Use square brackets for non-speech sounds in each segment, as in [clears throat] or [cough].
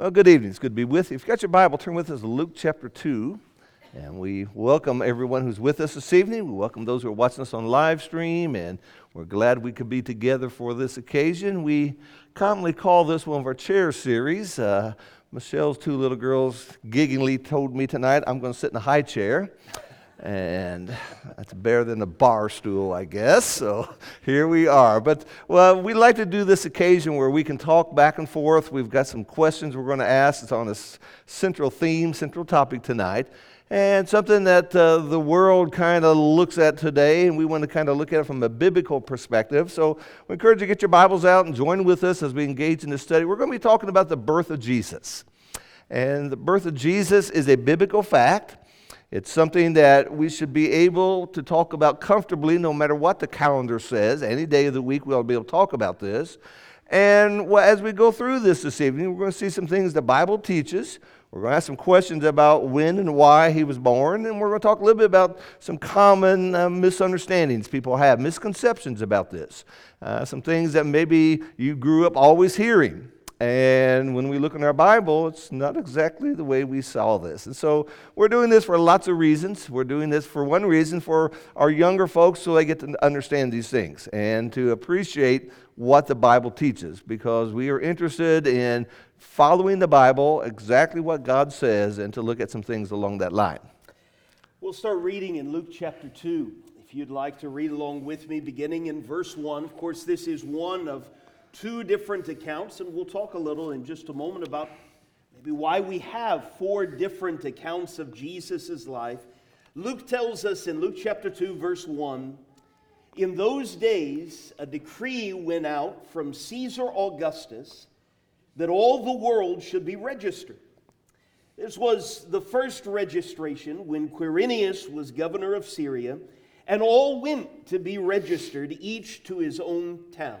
Well, good evening. It's good to be with you. If you've got your Bible, turn with us to Luke chapter 2. And we welcome everyone who's with us this evening. We welcome those who are watching us on live stream, and we're glad we could be together for this occasion. We commonly call this one of our chair series. Uh, Michelle's two little girls giggingly told me tonight I'm going to sit in a high chair and that's better than a bar stool, I guess. [laughs] So here we are. But well, we like to do this occasion where we can talk back and forth. We've got some questions we're going to ask. It's on a central theme, central topic tonight, and something that uh, the world kind of looks at today, and we want to kind of look at it from a biblical perspective. So we encourage you to get your Bibles out and join with us as we engage in this study. We're going to be talking about the birth of Jesus. And the birth of Jesus is a biblical fact. It's something that we should be able to talk about comfortably no matter what the calendar says. Any day of the week, we'll be able to talk about this. And as we go through this this evening, we're going to see some things the Bible teaches. We're going to ask some questions about when and why he was born, and we're going to talk a little bit about some common uh, misunderstandings people have, misconceptions about this, uh, some things that maybe you grew up always hearing. And when we look in our Bible, it's not exactly the way we saw this. And so we're doing this for lots of reasons. We're doing this for one reason for our younger folks so they get to understand these things and to appreciate what the Bible teaches because we are interested in following the Bible, exactly what God says, and to look at some things along that line. We'll start reading in Luke chapter 2. If you'd like to read along with me, beginning in verse 1. Of course, this is one of two different accounts, and we'll talk a little in just a moment about maybe why we have four different accounts of Jesus' life. Luke tells us in Luke chapter 2, verse 1 In those days, a decree went out from Caesar Augustus that all the world should be registered. This was the first registration when Quirinius was governor of Syria, and all went to be registered, each to his own town.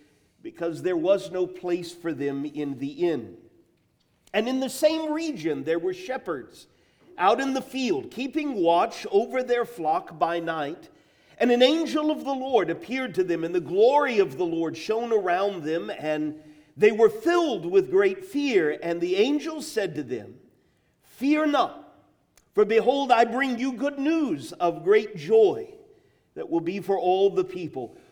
because there was no place for them in the inn. And in the same region there were shepherds out in the field, keeping watch over their flock by night. And an angel of the Lord appeared to them, and the glory of the Lord shone around them, and they were filled with great fear. And the angel said to them, Fear not, for behold, I bring you good news of great joy that will be for all the people.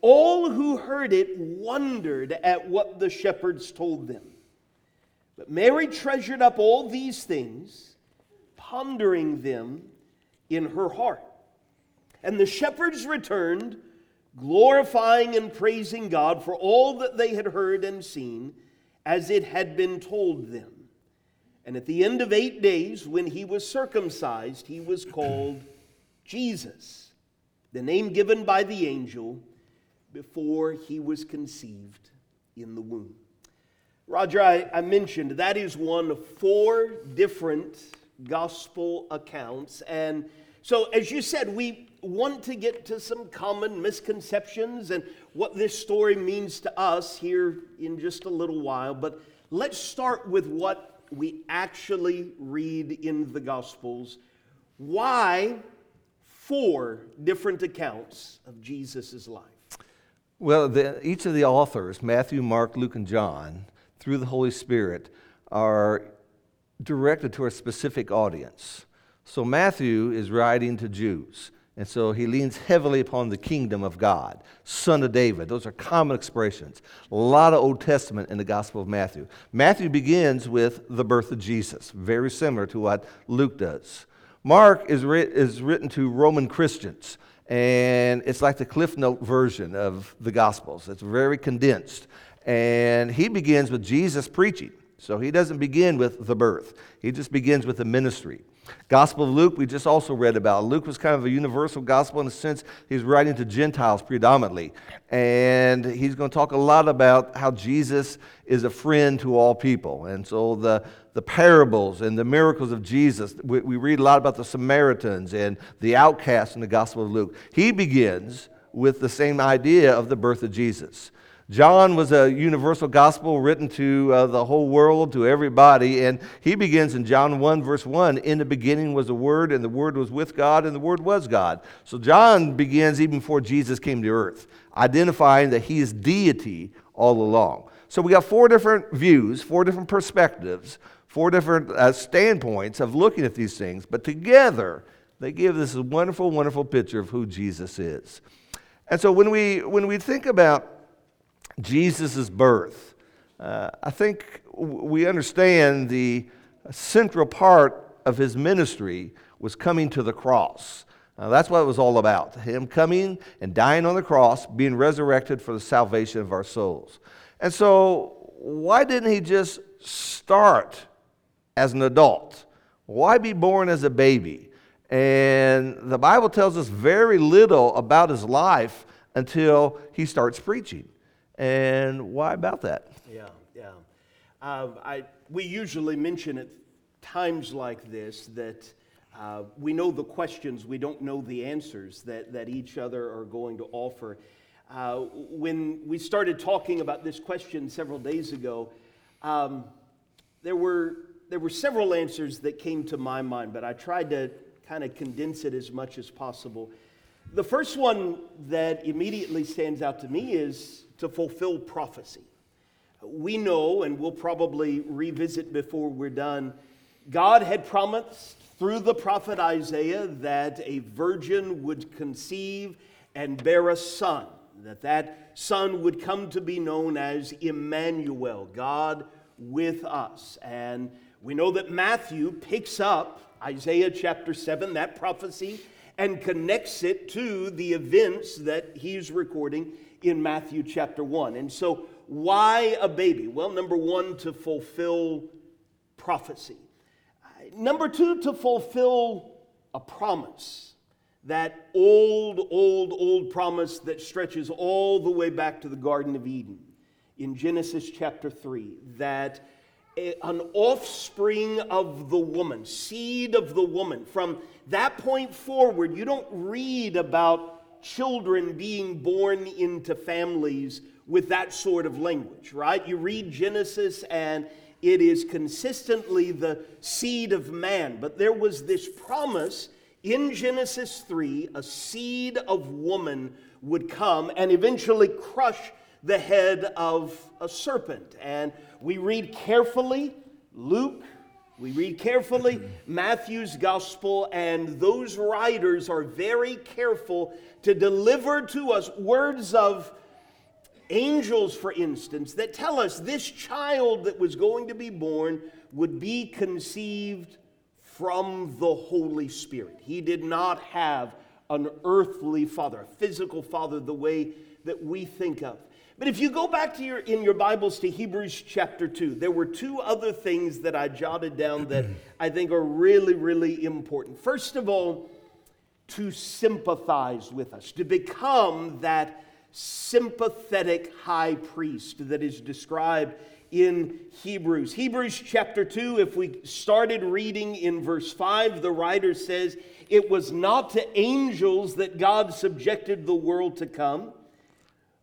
all who heard it wondered at what the shepherds told them. But Mary treasured up all these things, pondering them in her heart. And the shepherds returned, glorifying and praising God for all that they had heard and seen, as it had been told them. And at the end of eight days, when he was circumcised, he was called Jesus, the name given by the angel before he was conceived in the womb. Roger, I, I, mentioned that is one of four different gospel accounts. And so, as you said, we want to get to some common misconceptions and what this story means to us here in just a little while. But let's start with what we actually read in the Gospels. Why four different accounts of Jesus' life? Well, the, each of the authors, Matthew, Mark, Luke, and John, through the Holy Spirit, are directed to a specific audience. So Matthew is writing to Jews. And so he leans heavily upon the kingdom of God, son of David. Those are common expressions. A lot of Old Testament in the Gospel of Matthew. Matthew begins with the birth of Jesus, very similar to what Luke does. Mark is, is written to Roman Christians and it's like the Cliff Note version of the Gospels. It's very condensed. And he begins with Jesus preaching. So he doesn't begin with the birth, he just begins with the ministry. Gospel of Luke, we just also read about. Luke was kind of a universal gospel in the sense he's writing to Gentiles predominantly. And he's going to talk a lot about how Jesus is a friend to all people. And so the, the parables and the miracles of Jesus. We, we read a lot about the Samaritans and the outcasts in the Gospel of Luke. He begins with the same idea of the birth of Jesus. John was a universal gospel written to uh, the whole world, to everybody, and he begins in John 1, verse 1 In the beginning was the Word, and the Word was with God, and the Word was God. So John begins even before Jesus came to earth, identifying that he is deity all along. So we got four different views, four different perspectives four different uh, standpoints of looking at these things, but together they give this wonderful, wonderful picture of who Jesus is. And so when we, when we think about Jesus' birth, uh, I think we understand the central part of his ministry was coming to the cross. That's what it was all about him coming and dying on the cross, being resurrected for the salvation of our souls. And so, why didn't he just start as an adult? Why be born as a baby? And the Bible tells us very little about his life until he starts preaching. And why about that? Yeah, yeah. Uh, I, we usually mention at times like this that uh, we know the questions, we don't know the answers that, that each other are going to offer. Uh, when we started talking about this question several days ago, um, there were there were several answers that came to my mind, but I tried to kind of condense it as much as possible. The first one that immediately stands out to me is to fulfill prophecy. We know, and we'll probably revisit before we're done, God had promised through the prophet Isaiah that a virgin would conceive and bear a son, that that son would come to be known as Emmanuel, God with us. And we know that Matthew picks up Isaiah chapter 7, that prophecy, and connects it to the events that he's recording in Matthew chapter 1. And so, why a baby? Well, number one, to fulfill prophecy. Number two, to fulfill a promise. That old, old, old promise that stretches all the way back to the Garden of Eden in Genesis chapter 3. That an offspring of the woman, seed of the woman. From that point forward, you don't read about children being born into families with that sort of language, right? You read Genesis and it is consistently the seed of man. But there was this promise in Genesis 3 a seed of woman would come and eventually crush the head of a serpent. And we read carefully Luke, we read carefully [clears throat] Matthew's gospel, and those writers are very careful to deliver to us words of angels, for instance, that tell us this child that was going to be born would be conceived from the Holy Spirit. He did not have an earthly father, a physical father, the way that we think of. But if you go back to your in your Bibles to Hebrews chapter 2, there were two other things that I jotted down that I think are really really important. First of all, to sympathize with us, to become that sympathetic high priest that is described in Hebrews. Hebrews chapter 2, if we started reading in verse 5, the writer says, It was not to angels that God subjected the world to come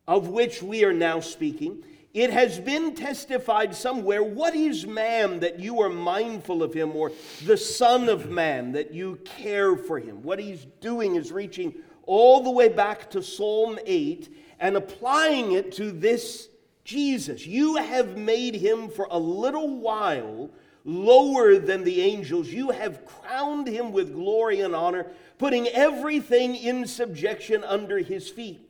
of which we are now speaking. It has been testified somewhere what is man that you are mindful of him, or the Son of Man that you care for him? What he's doing is reaching all the way back to Psalm 8 and applying it to this Jesus. You have made him for a little while lower than the angels. You have crowned him with glory and honor, putting everything in subjection under his feet.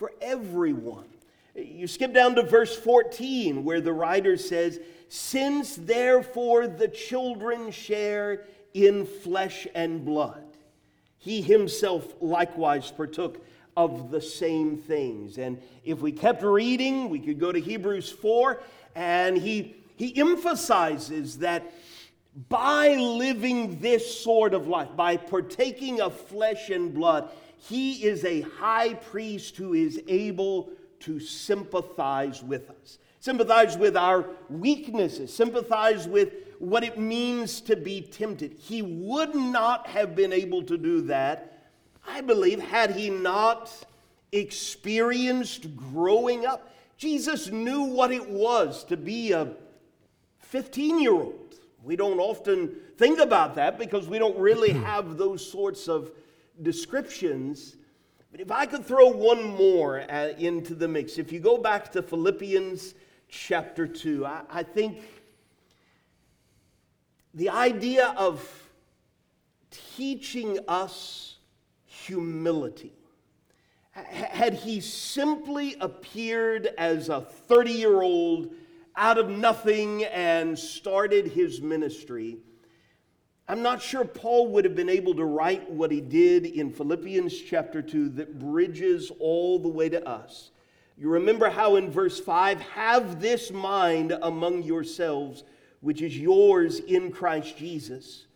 for everyone. You skip down to verse 14, where the writer says, Since therefore the children share in flesh and blood, he himself likewise partook of the same things. And if we kept reading, we could go to Hebrews 4, and he, he emphasizes that by living this sort of life, by partaking of flesh and blood, he is a high priest who is able to sympathize with us, sympathize with our weaknesses, sympathize with what it means to be tempted. He would not have been able to do that, I believe, had he not experienced growing up. Jesus knew what it was to be a 15 year old. We don't often think about that because we don't really [clears throat] have those sorts of descriptions. But if I could throw one more uh, into the mix, if you go back to Philippians chapter 2, I, I think the idea of teaching us humility. Had he simply appeared as a 30 year old out of nothing and started his ministry, I'm not sure Paul would have been able to write what he did in Philippians chapter 2 that bridges all the way to us. You remember how in verse 5 have this mind among yourselves, which is yours in Christ Jesus,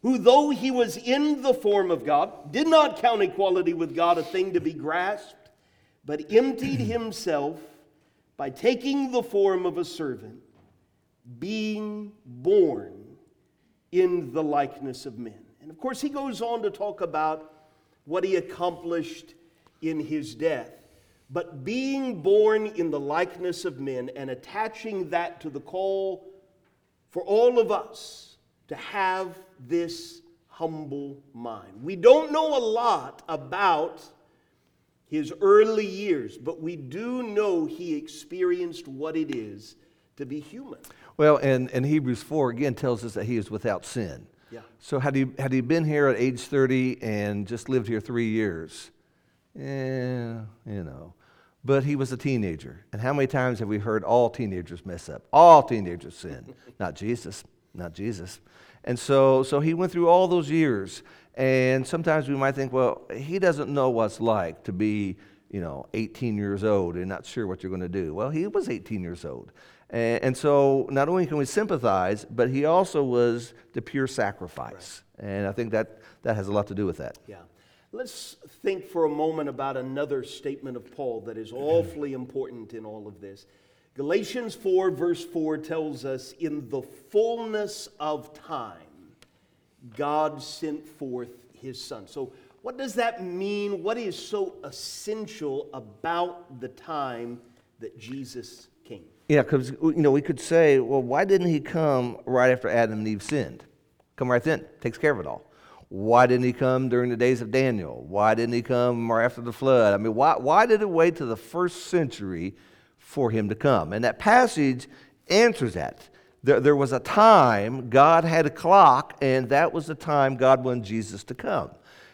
who, though he was in the form of God, did not count equality with God a thing to be grasped, but emptied [clears throat] himself by taking the form of a servant, being born in the likeness of men. And of course, he goes on to talk about what he accomplished in his death. But being born in the likeness of men and attaching that to the call for all of us to have this humble mind. We don't know a lot about his early years, but we do know he experienced what it is to be human. Well, and, and Hebrews 4 again tells us that he is without sin. Yeah. So had he, had he been here at age 30 and just lived here three years? Yeah, you know. But he was a teenager. And how many times have we heard all teenagers mess up? All teenagers sin. [laughs] not Jesus. Not Jesus. And so, so he went through all those years. And sometimes we might think, well, he doesn't know what's like to be, you know, 18 years old and not sure what you're going to do. Well, he was 18 years old. And, so not only can we sympathize, but he also was the pure sacrifice. Right. And I think that, that has a lot to do with that. Yeah. Let's think for a moment about another statement of Paul that is [clears throat] awfully important in all of this. Galatians 4, verse 4 tells us, In the fullness of time, God sent forth his Son. So, what does that mean? What is so essential about the time that Jesus came? Yeah, because you know we could say, well, why didn't he come right after Adam and Eve sinned? Come right then, takes care of it all. Why didn't he come during the days of Daniel? Why didn't he come right after the flood? I mean, why, why did it wait to the first century for him to come? And that passage answers that. There, there was a time, God had a clock, and that was the time God wanted Jesus to come.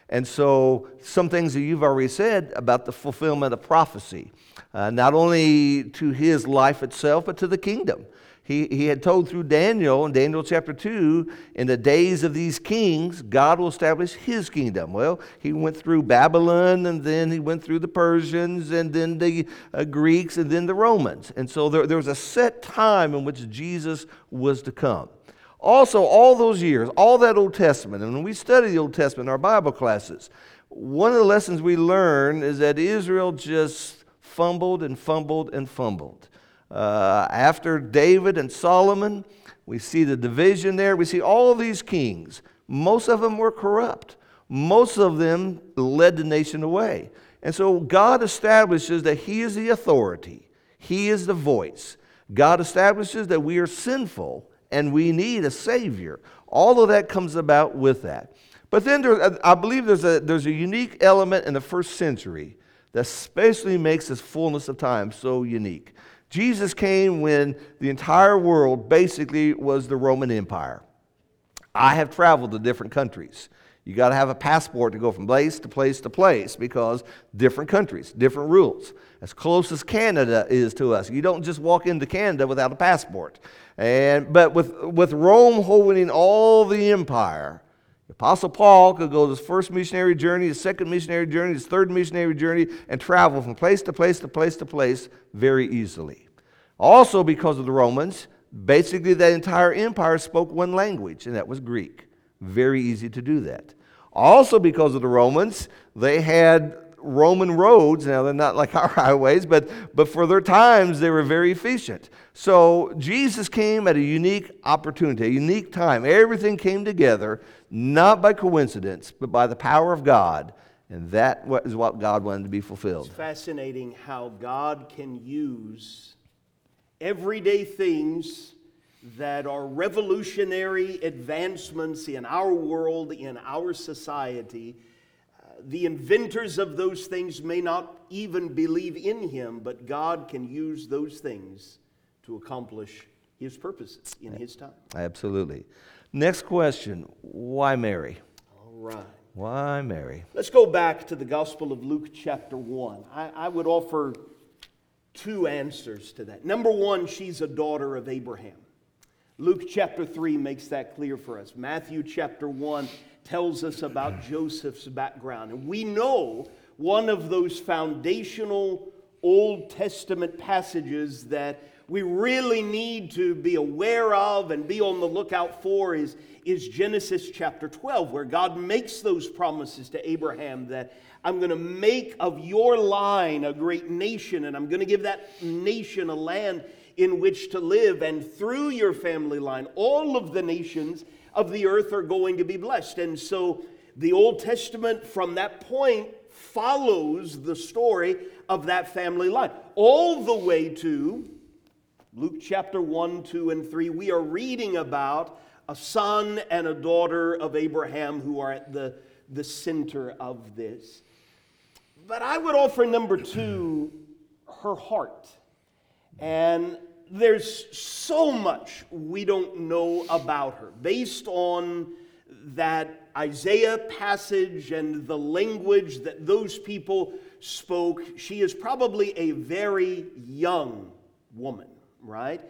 And so, some things that you've already said about the fulfillment of prophecy, uh, not only to his life itself, but to the kingdom. He, he had told through Daniel in Daniel chapter 2, in the days of these kings, God will establish his kingdom. Well, he went through Babylon, and then he went through the Persians, and then the uh, Greeks, and then the Romans. And so there, there was a set time in which Jesus was to come. Also, all those years, all that Old Testament, and when we study the Old Testament in our Bible classes, one of the lessons we learn is that Israel just fumbled and fumbled and fumbled. Uh, after David and Solomon, we see the division there. We see all these kings. Most of them were corrupt. Most of them led the nation away. And so God establishes that He is the authority, He is the voice. God establishes that we are sinful and we need a Savior. All of that comes about with that. But then there, I believe there's a, there's a unique element in the first century that especially makes this fullness of time so unique. Jesus came when the entire world basically was the Roman Empire. I have traveled to different countries. You got to have a passport to go from place to place to place because different countries, different rules. As close as Canada is to us, you don't just walk into Canada without a passport. And, but with, with Rome holding all the empire, Apostle Paul could go his first missionary journey, his second missionary journey, his third missionary journey, and travel from place to place to place to place very easily. Also, because of the Romans, basically that entire empire spoke one language, and that was Greek. Very easy to do that. Also, because of the Romans, they had Roman roads. Now, they're not like [laughs] our highways, but, but for their times, they were very efficient. So, Jesus came at a unique opportunity, a unique time. Everything came together, not by coincidence, but by the power of God. And that is what God wanted to be fulfilled. It's fascinating how God can use everyday things that are revolutionary advancements in our world, in our society the inventors of those things may not even believe in him, but God can use those things to accomplish his purposes in his time. Absolutely. Next question Why Mary? All right. Why Mary? Let's go back to the Gospel of Luke, chapter 1. I, I would offer two answers to that. Number one, she's a daughter of Abraham. Luke chapter 3 makes that clear for us. Matthew chapter 1 tells us about [clears throat] Joseph's background. And we know one of those foundational Old Testament passages that we really need to be aware of and be on the lookout for is, is Genesis chapter 12, where God makes those promises to Abraham that I'm going to make of your line a great nation, and I'm going to give that nation a land in which to live, and through your family line, all of the nations of the earth are going to be blessed. And so the Old Testament from that point follows the story of that family line all the way to Luke chapter 1, 2, and 3. We are reading about a son and a daughter of Abraham who are at the, the center of this. But I would offer number two, her heart. And there's so much we don't know about her based on that Isaiah passage and the language that those people spoke. She is probably a very young woman, right?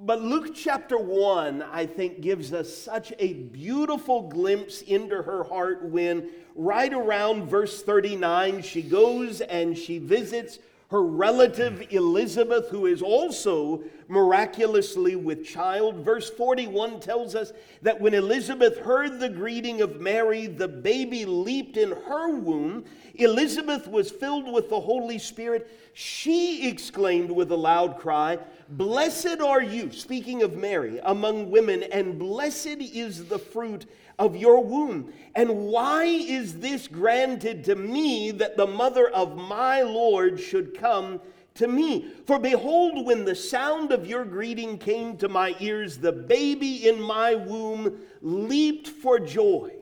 But Luke chapter 1, I think, gives us such a beautiful glimpse into her heart when, right around verse 39, she goes and she visits her relative Elizabeth, who is also miraculously with child. Verse 41 tells us that when Elizabeth heard the greeting of Mary, the baby leaped in her womb. Elizabeth was filled with the Holy Spirit. She exclaimed with a loud cry, Blessed are you, speaking of Mary, among women, and blessed is the fruit of your womb. And why is this granted to me that the mother of my Lord should come to me? For behold, when the sound of your greeting came to my ears, the baby in my womb leaped for joy.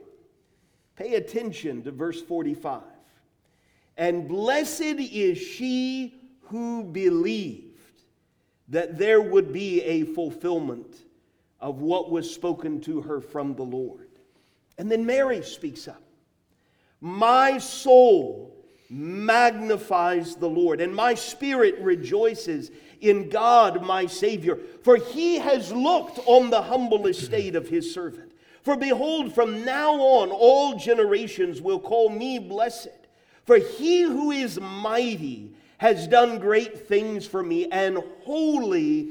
Pay attention to verse 45. And blessed is she who believed that there would be a fulfillment of what was spoken to her from the Lord. And then Mary speaks up My soul magnifies the Lord, and my spirit rejoices in God my Savior, for he has looked on the humble estate of his servant. For behold, from now on all generations will call me blessed. For he who is mighty has done great things for me, and holy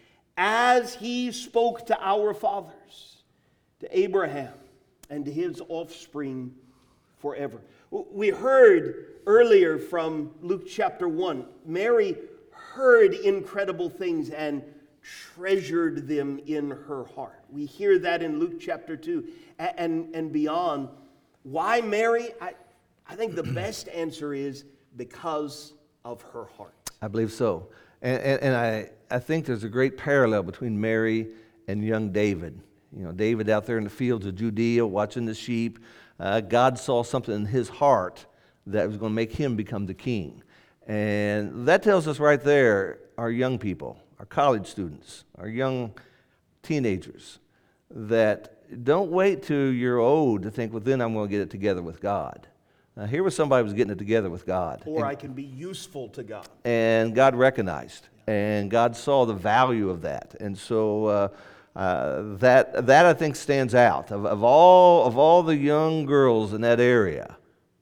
as he spoke to our fathers, to Abraham, and to his offspring forever. We heard earlier from Luke chapter 1, Mary heard incredible things and treasured them in her heart. We hear that in Luke chapter 2 and, and beyond. Why Mary? I, I think the best answer is because of her heart. I believe so. And, and, and, I, I think there's a great parallel between Mary and young David. You know, David out there in the fields of Judea watching the sheep. Uh, God saw something in his heart that was going to make him become the king. And that tells us right there our young people, our college students, our young teenagers, that don't wait till you're old to think, well, then I'm going to get it together with God. Now, here was somebody who was getting it together with God. Or and, I can be useful to God. And God recognized, and God saw the value of that. And so uh, uh, that, that, I think, stands out. Of, of, all, of all the young girls in that area,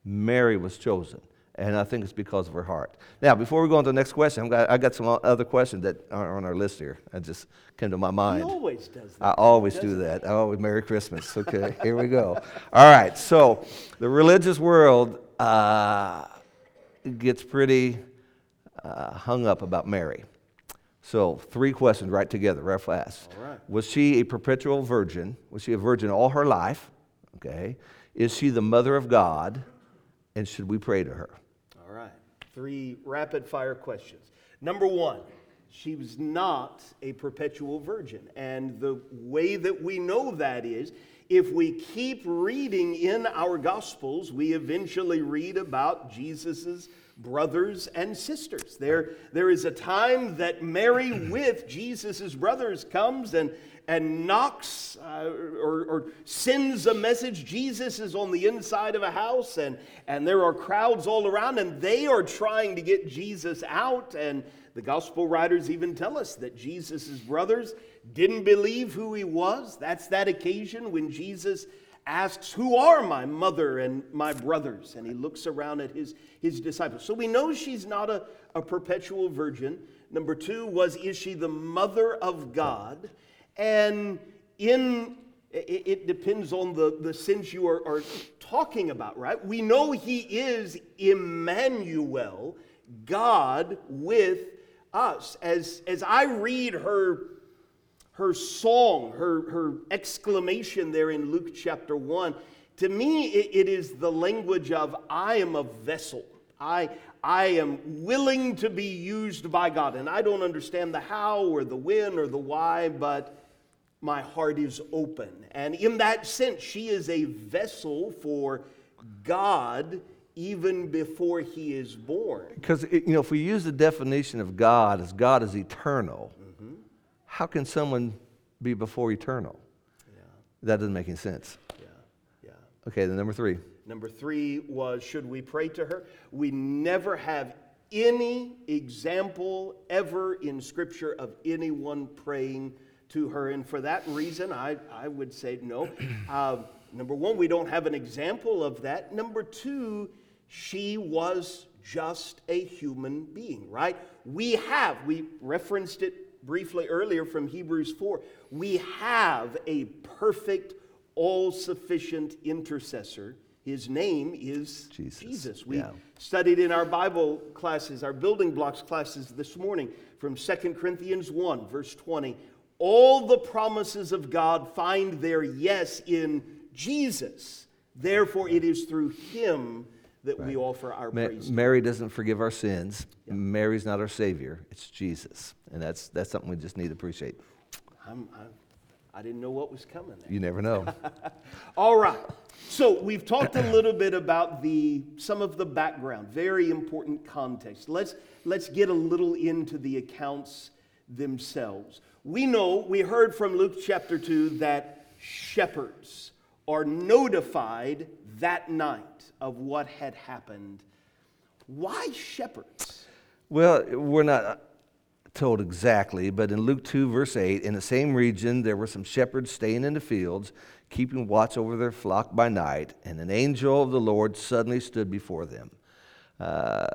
Mary was chosen. And I think it's because of her heart. Now, before we go on to the next question, I've got, I got some other questions that are on our list here. I just came to my mind. He always does that. I always do that. I always Merry Christmas. Okay, here we go. [laughs] All right, so the religious world uh, gets pretty uh, hung up about Mary. So, three questions right together, right fast. All right. Was she a perpetual virgin? Was she a virgin all her life? Okay. Is she the mother of God? And should we pray to her? Three rapid fire questions. Number one, she was not a perpetual virgin. And the way that we know that is if we keep reading in our Gospels, we eventually read about Jesus' brothers and sisters. There, there is a time that Mary, with Jesus' brothers, comes and, and knocks uh, or, or, sends a message. Jesus is on the inside of a house, and, and there are crowds all around, and they are trying to get Jesus out. And the gospel writers even tell us that Jesus' brothers didn't believe who he was. That's that occasion when Jesus asks, Who are my mother and my brothers? And he looks around at his, his disciples. So we know she's not a, a perpetual virgin. Number two was, Is she the mother of God? And in it, it depends on the, the sense you are, are talking about, right? We know he is Emmanuel, God with us. As, as I read her her song, her, her exclamation there in Luke chapter 1, to me, it, it is the language of I am a vessel. I, I am willing to be used by God. And I don't understand the how or the when or the why, but my heart is open. And in that sense, she is a vessel for God even before he is born. Because, you know, if we use the definition of God as God is eternal, mm-hmm. how can someone be before eternal? Yeah. That doesn't make any sense. Yeah, yeah. Okay, then number three. Number three was should we pray to her? We never have any example ever in Scripture of anyone praying to her. And for that reason, I, I would say no. [clears throat] Uh, number one, we don't have an example of that. Number two, she was just a human being, right? We have, we referenced it briefly earlier from Hebrews 4, we have a perfect, all sufficient intercessor. His name is Jesus. Jesus. We yeah. studied in our Bible classes, our building blocks classes this morning from 2 Corinthians 1, verse 20. All the promises of God find their yes in Jesus. Therefore, it is through him that we offer our Ma- praise. Mary doesn't forgive our sins. Mary's not our Savior, it's Jesus. And that's, that's something we just need to appreciate. I'm, I'm, I didn't know what was coming there. You never know. [laughs] All right. So we've talked a little bit about the some of the background, very important context. Let's let's get a little into the accounts themselves. We know we heard from Luke chapter 2 that shepherds are notified that night of what had happened. Why shepherds? well, we're not told exactly, but in Luke 2, verse 8, in the same region, there were some shepherds staying in the fields, keeping watch over their flock by night, and an angel of the Lord suddenly stood before them. Uh,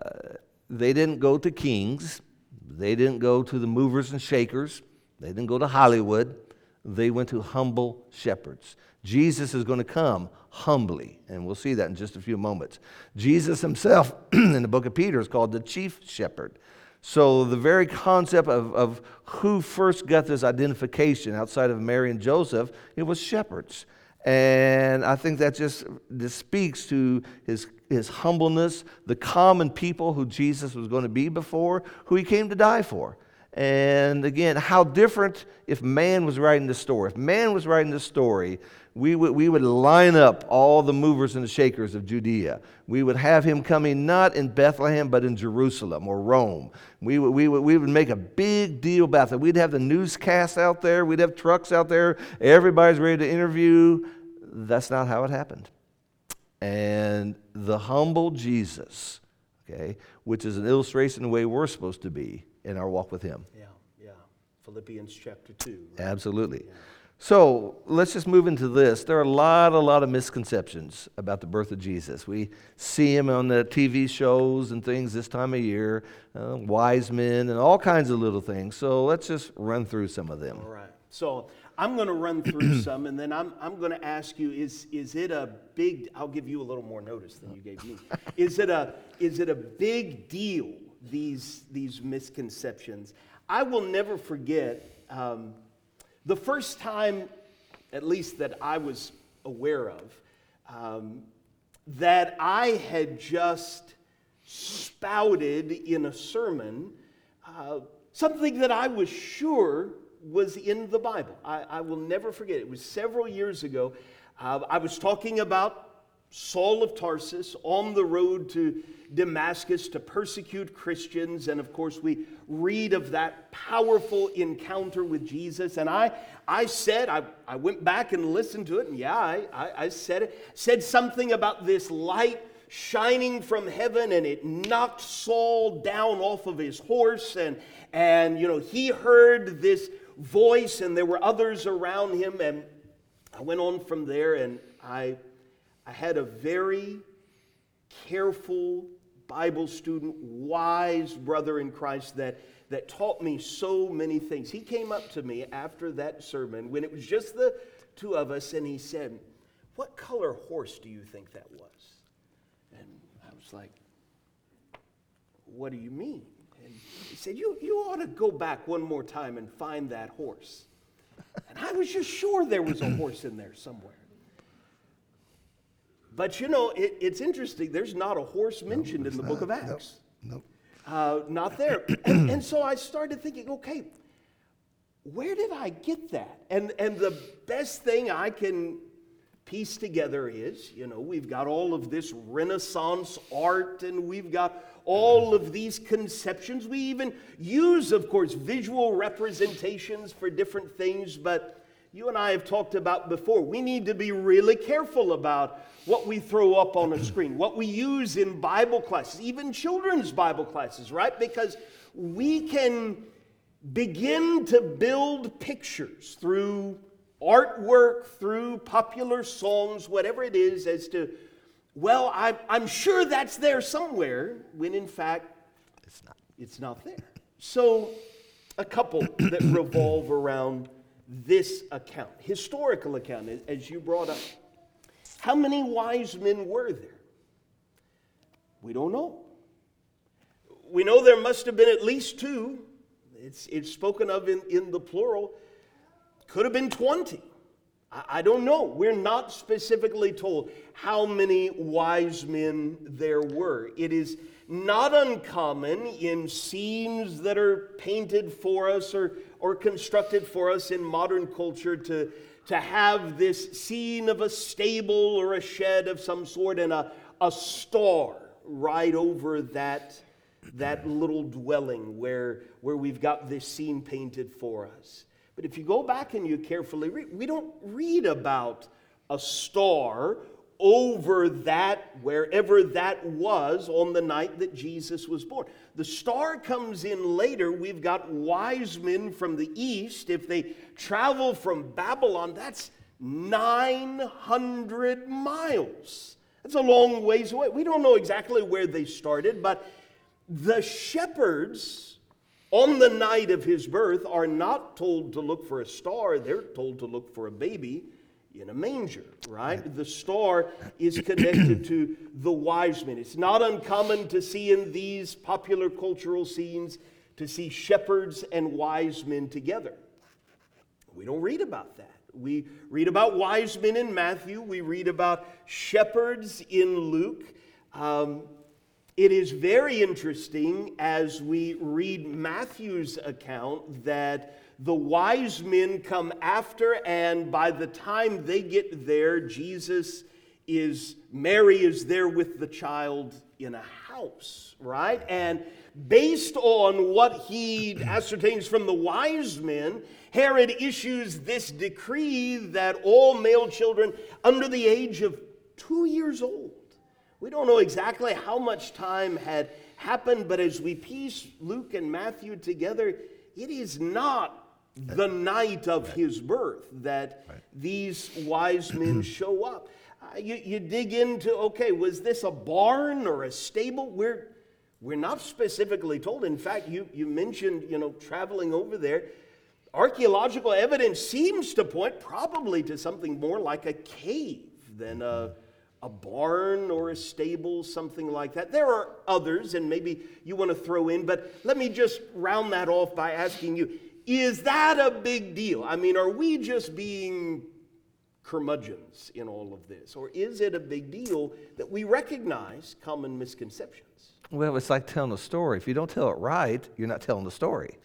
they didn't go to kings, they didn't go to the movers and shakers, they didn't go to Hollywood, they went to humble shepherds. Jesus is going to come humbly, and we'll see that in just a few moments. Jesus himself, [clears throat] in the book of Peter, is called the chief shepherd. So, the very concept of, of who first got this identification outside of Mary and Joseph, it was shepherds. And I think that just this speaks to his, his humbleness, the common people who Jesus was going to be before, who he came to die for. And again, how different if man was writing the story. If man was writing the story, we would, we would line up all the movers and shakers of Judea. We would have him coming not in Bethlehem, but in Jerusalem or Rome. We would, we would, we would make a big deal about that. We'd have the newscasts out there, we'd have trucks out there, everybody's ready to interview. That's not how it happened. And the humble Jesus, okay, which is an illustration of the way we're supposed to be in our walk with him. Yeah, yeah. Philippians chapter 2. right? Absolutely. So let's just move into this. There are a lot, a lot of misconceptions about the birth of Jesus. We see him on the TV shows and things this time of year, uh, wise men, and all kinds of little things. So let's just run through some of them. All right. So I'm going to run through [clears throat] some, and then I'm, I'm going to ask you: Is is it a big? I'll give you a little more notice than you gave me. [laughs] Is it a is it a big deal? These these misconceptions. I will never forget um, the first time, at least that I was aware of, um, that I had just spouted in a sermon uh, something that I was sure was in the Bible. I, I will never forget. It was several years ago. Uh, I was talking about Saul of Tarsus on the road to Damascus to persecute Christians. And of course, we read of that powerful encounter with Jesus. And I, I said, I, I went back and listened to it, and yeah, I, I, I said it, said something about this light shining from heaven and it knocked Saul down off of his horse and and you know he heard this voice and there were others around him and I went on from there and I I had a very careful Bible student, wise brother in Christ that that taught me so many things. He came up to me after that sermon when it was just the two of us and he said, "What color horse do you think that was?" And I was like, What do you mean? And he said, You, you ought to go back one more time and find that horse. And I was just sure there was a horse in there somewhere. But you know, it, it's interesting. There's not a horse mentioned in the book of Acts. Nope. Uh, not [clears throat] there. and, and so I started thinking, okay, where did I get that? And, and the best thing I can piece together is, you know, we've got all of this Renaissance art and we've got all of these conceptions. We even use, of course, visual representations for different things, but you and I have talked about before, we need to be really careful about what we throw up on a screen, what we use in Bible classes, even children's Bible classes, right? Because we can begin to build pictures through artwork, through popular songs, whatever it is, as to, well, I'm, I'm sure that's there somewhere, when in fact, It's not. it's not there. So, a couple that revolve around this account, historical account, as- you brought up. How many wise men were there? We don't know. We know there must have been at least two. It's, it's spoken of in, in the plural. Could have been 20. I don't know. We're not specifically told how many wise men there were. It is not uncommon in scenes that are painted for us or, or constructed for us in modern culture to, to have this scene of a stable or a shed of some sort and a, a star right over that, that little dwelling where, where we've got this scene painted for us. But if you go back and you carefully read, we don't read about a star over that, wherever that was on the night that Jesus was born. The star comes in later. We've got wise men from the east. If they travel from Babylon, that's 900 miles. That's a long ways away. We don't know exactly where they started, but the shepherds on the night of his birth are not told to look for a star, they're told to look for a baby in a manger, right? The star is connected to the wise men. It's not uncommon to see in these popular cultural scenes to see shepherds and wise men together. We don't read about that. We read about wise men in Matthew, we read about shepherds in Luke. Um, it is very interesting as we read Matthew's account that the wise men come after, and by the time they get there, Jesus is, Mary is there with the child in a house, right? And based on what he [clears throat] ascertains from the wise men, Herod issues this decree that all male children under the age of two years old we don't know exactly how much time had happened, but as we piece Luke and Matthew together, it is not the night of his birth that right. these wise men [clears throat] show up. Uh, you, you dig into, okay, was this a barn or a stable? We're, we're not specifically told. In fact, you, you mentioned, you know, traveling over there. Archaeological evidence seems to point probably to something more like a cave than a a barn or a stable, something like that. There are others, and maybe you want to throw in, but let me just round that off by asking you is that a big deal? I mean, are we just being curmudgeons in all of this? Or is it a big deal that we recognize common misconceptions? Well, it's like telling a story. If you don't tell it right, you're not telling the story.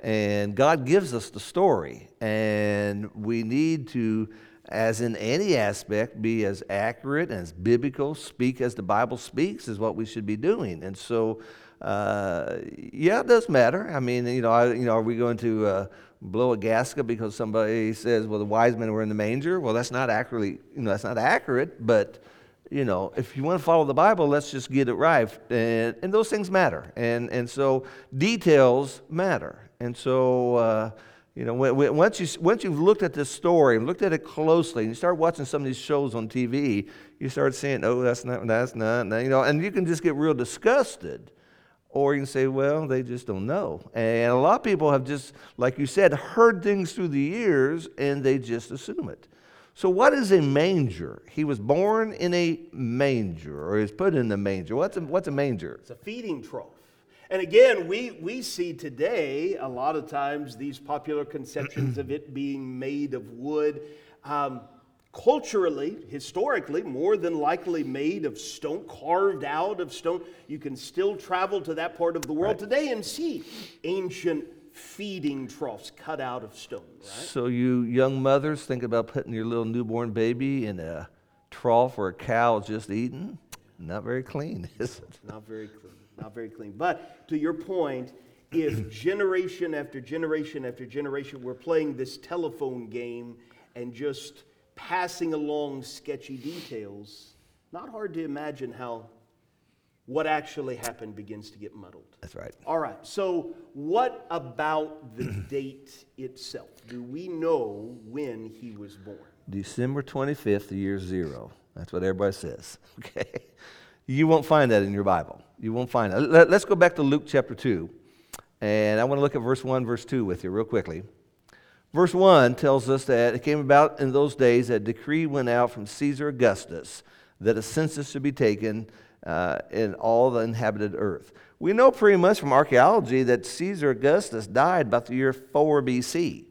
And God gives us the story, and we need to as in any aspect, be as accurate and as biblical, speak as the Bible speaks, is what we should be doing. And so, uh, yeah, it does matter. I mean, you know, I, you know, are we going to uh, blow a gasket because somebody says, "Well, the wise men were in the manger"? Well, that's not accurately, you know, that's not accurate. But you know, if you want to follow the Bible, let's just get it right. And, and those things matter. And and so details matter. And so. Uh, you know, when, when, once, you, once you've looked at this story and looked at it closely, and you start watching some of these shows on TV, you start saying, oh, that's not, that's not, you know, and you can just get real disgusted. Or you can say, well, they just don't know. And a lot of people have just, like you said, heard things through the years and they just assume it. So, what is a manger? He was born in a manger, or he's put in the manger. What's a, what's a manger? It's a feeding trough. And again, we, we see today a lot of times these popular conceptions of it being made of wood. Um, culturally, historically, more than likely made of stone, carved out of stone. You can still travel to that part of the world right. today and see ancient feeding troughs cut out of stone. Right? So, you young mothers think about putting your little newborn baby in a trough where a cow is just eating? Not very clean, [laughs] is it? Not very clean not very clean. But to your point, if [clears throat] generation after generation after generation we're playing this telephone game and just passing along sketchy details, not hard to imagine how what actually happened begins to get muddled. That's right. All right. So, what about the [clears throat] date itself? Do we know when he was born? December 25th, year zero. That's what everybody says. [laughs] Okay. You won't find that in your Bible. You won't find it. Let, us go back to Luke chapter 2. And I want to look at verse 1, verse 2 with you real quickly. Verse 1 tells us that it came about in those days that a decree went out from Caesar Augustus that a census should be taken uh, in all the inhabited earth. We know pretty much from archaeology that Caesar Augustus died about the year 4 BC.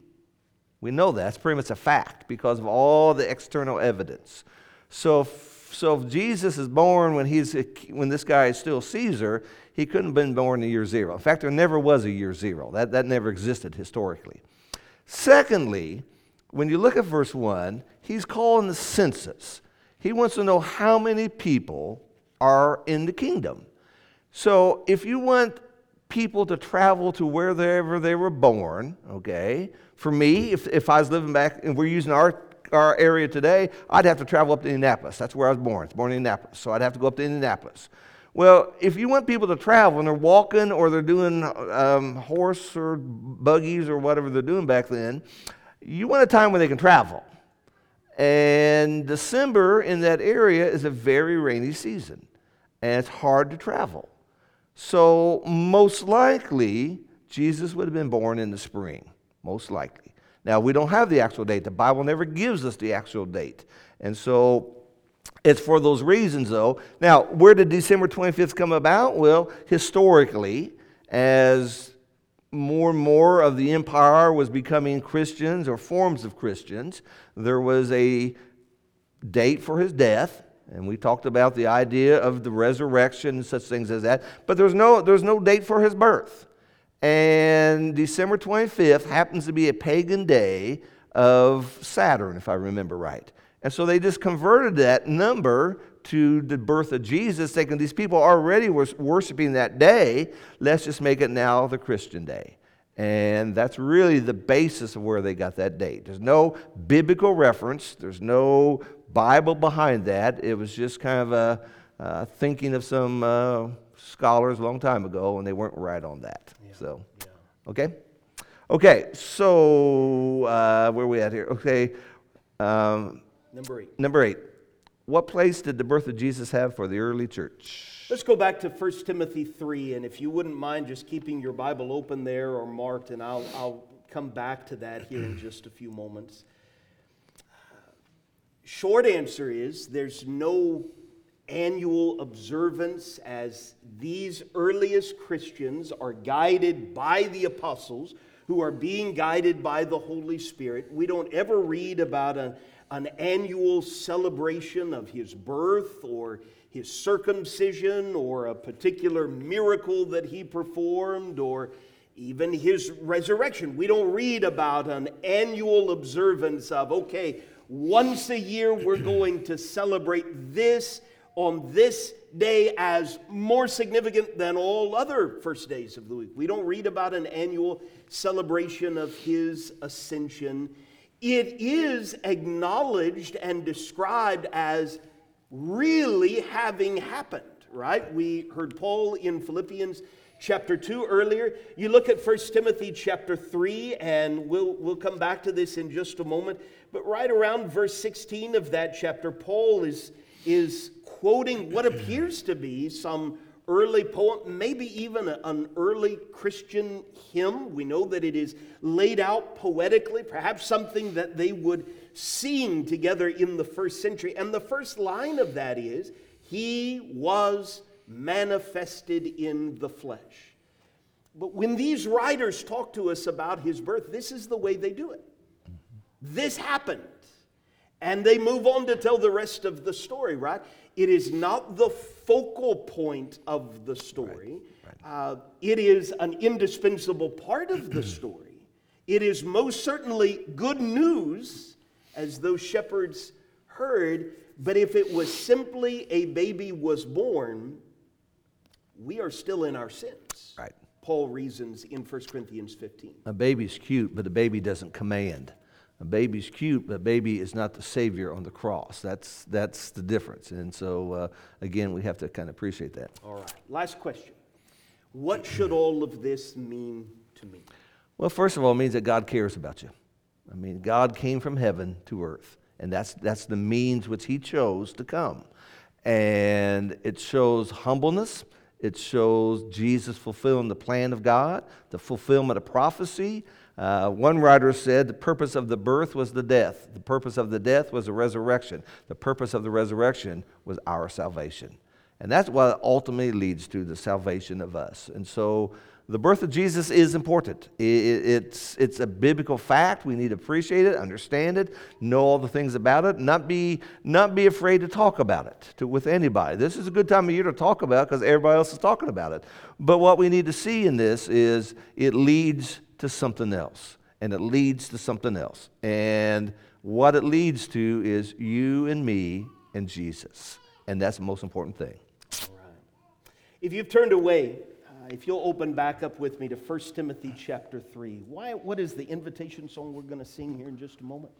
We know that. It's pretty much a fact because of all the external evidence. So, if, so if Jesus is born when, he's, when this guy is still Caesar, he couldn't have been born in the year zero. In fact, there never was a year zero. That, that never existed historically. Secondly, when you look at verse 1, he's calling the census. He wants to know how many people are in the kingdom. So if you want people to travel to wherever they were born, okay, for me, if, if I was living back and we're using our, our area today, I'd have to travel up to Indianapolis. That's where I was born. It's born in Indianapolis. So I'd have to go up to Indianapolis. Well, if you want people to travel and they're walking or they're doing um, horse or buggies or whatever they're doing back then, you want a time when they can travel. And December in that area is a very rainy season, and it's hard to travel. So, most likely, Jesus would have been born in the spring, most likely. Now, we don't have the actual date. The Bible never gives us the actual date. And so, it's for those reasons, though. Now, where did December 25th come about? Well, historically, as more and more of the empire was becoming Christians or forms of Christians. There was a date for his death, and we talked about the idea of the resurrection and such things as that. But there's no, there's no date for his birth. And December 25th happens to be a pagan day of Saturn, if I remember right. And so they just converted that number to the birth of Jesus, thinking these people already were worshiping that day. Let's just make it now the Christian day. And that's really the basis of where they got that date. There's no biblical reference, there's no Bible behind that. It was just kind of a uh, thinking of some uh, scholars a long time ago, and they weren't right on that. Yeah. So, yeah. okay? Okay, so uh, where are we at here? Okay. Um, number eight. Number eight. What place did the birth of Jesus have for the early church? Let's go back to 1 Timothy 3, and if you wouldn't mind just keeping your Bible open there or marked, and I'll, I'll come back to that here in just a few moments. Short answer is there's no annual observance as these earliest Christians are guided by the apostles who are being guided by the Holy Spirit. We don't ever read about a an annual celebration of his birth or his circumcision or a particular miracle that he performed or even his resurrection. We don't read about an annual observance of, okay, once a year we're going to celebrate this on this day as more significant than all other first days of the week. We don't read about an annual celebration of his ascension it is acknowledged and described as really having happened, right? We heard Paul in Philippians chapter 2 earlier. You look at 1 Timothy chapter 3, and we'll, we'll come back to this in just a moment. But right around verse 16 of that chapter, Paul is, is quoting what appears to be some early poem, maybe even an early Christian hymn. We know that it is laid out poetically, perhaps something that they would sing together in the first century. And the first line of that is, He was manifested in the flesh. But when these writers talk to us about his birth, this is the way they do it. This happened. And they move on to tell the rest of the story, right? It is not the focal point of the story. Right, right. Uh, it is an indispensable part of the [clears throat] story. It is most certainly good news, as those shepherds heard. But if it was simply a baby was born, we are still in our sins. Right. Paul reasons in 1 Corinthians 15. A baby's cute, but a baby doesn't command. A baby's cute, but baby is not the Savior on the cross. That's, that's the difference. And so, uh, again, we have to kind of appreciate that. All right. Last question. What should all of this mean to me? Well, first of all, it means that God cares about you. I mean, God came from heaven to earth, and that's, that's the means which He chose to come. And it shows humbleness, it shows Jesus fulfilling the plan of God, the fulfillment of prophecy. Uh, one writer said the purpose of the birth was the death. The purpose of the death was the resurrection. The purpose of the resurrection was our salvation. And that's what ultimately leads to the salvation of us. And so the birth of Jesus is important. It's, it's a biblical fact. We need to appreciate it, understand it, know all the things about it, not be, not be afraid to talk about it to, with anybody. This is a good time of year to talk about because everybody else is talking about it. But what we need to see in this is it leads to something else, and it leads to something else. And what it leads to is you and me and Jesus. And that's the most important thing. All right. If you've turned away, uh, if you'll open back up with me to 1 Timothy chapter 3. Why, what is the invitation song we're going to sing here in just a moment?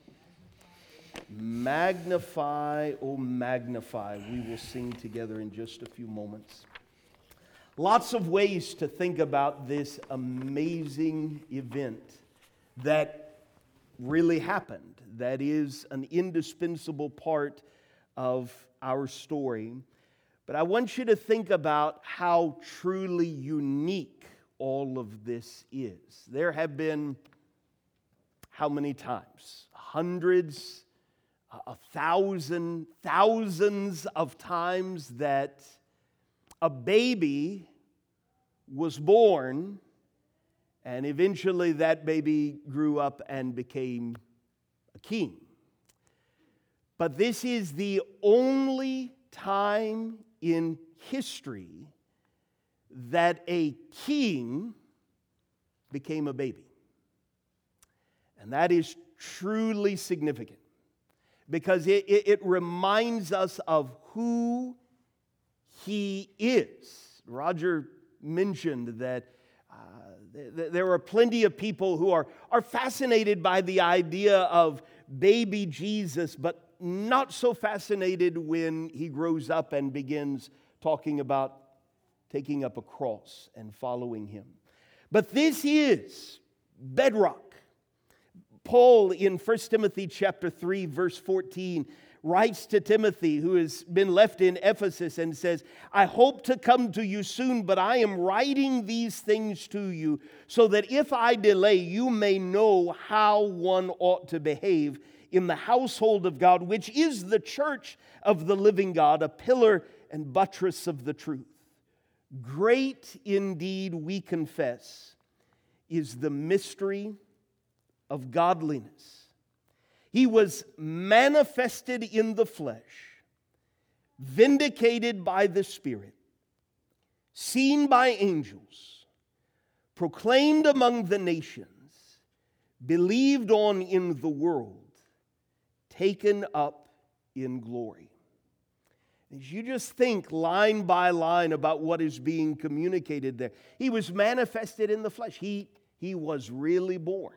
Magnify, oh magnify. We will sing together in just a few moments. Lots of ways to think about this amazing event that really happened, that is an indispensable part of our story. But I want you to think about how truly unique all of this is. There have been how many times? Hundreds, a thousand, thousands of times that a baby was born, and eventually that baby grew up and became a king. But this is the only time in history that a king became a baby. And that is truly significant because it, it, it, reminds us of who he is. Roger mentioned that uh, th- there are plenty of people who are, are fascinated by the idea of baby Jesus, but not so fascinated when he grows up and begins talking about taking up a cross and following him. But this is bedrock. Paul in 1 Timothy chapter 3 verse 14 writes to Timothy who has been left in Ephesus and says, "I hope to come to you soon, but I am writing these things to you so that if I delay you may know how one ought to behave in the household of God, which is the church of the living God, a pillar and buttress of the truth. Great indeed, we confess, is the mystery of godliness. He was manifested in the flesh, vindicated by the Spirit, seen by angels, proclaimed among the nations, believed on in the world taken up in glory. As you just think line by line about what is being communicated there, he was manifested in the flesh. He, he was really born.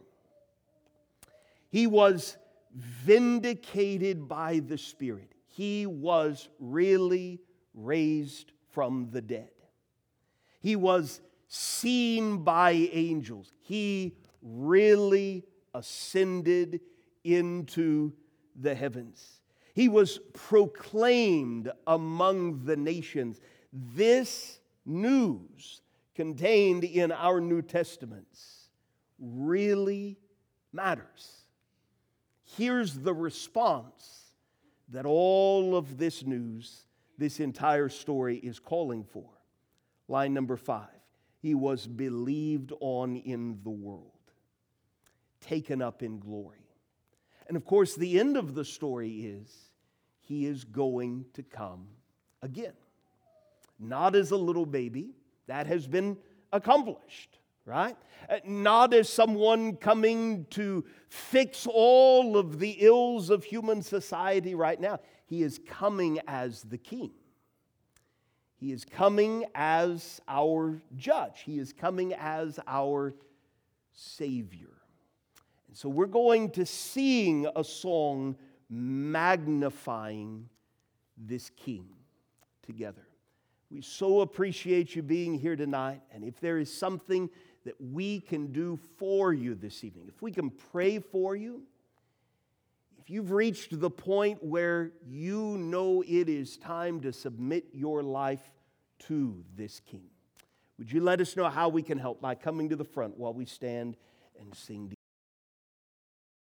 He was vindicated by the Spirit. He was really raised from the dead. He was seen by angels. He really ascended into the heavens. He was proclaimed among the nations. This news contained in our New Testaments really matters. Here's the response that all of this news, this entire story, is calling for. Line number five He was believed on in the world, taken up in glory. And of course, the end of the story is he is going to come again. Not as a little baby, that has been accomplished, right? Uh, not as someone coming to fix all of the ills of human society right now. He is coming as the king. He is coming as our judge. He is coming as our savior. And so we're going to sing a song magnifying this King together. We so appreciate you being here tonight. And if there is something that we can do for you this evening, if we can pray for you, if you've reached the point where you know it is time to submit your life to this King, would you let us know how we can help by coming to the front while we stand and sing?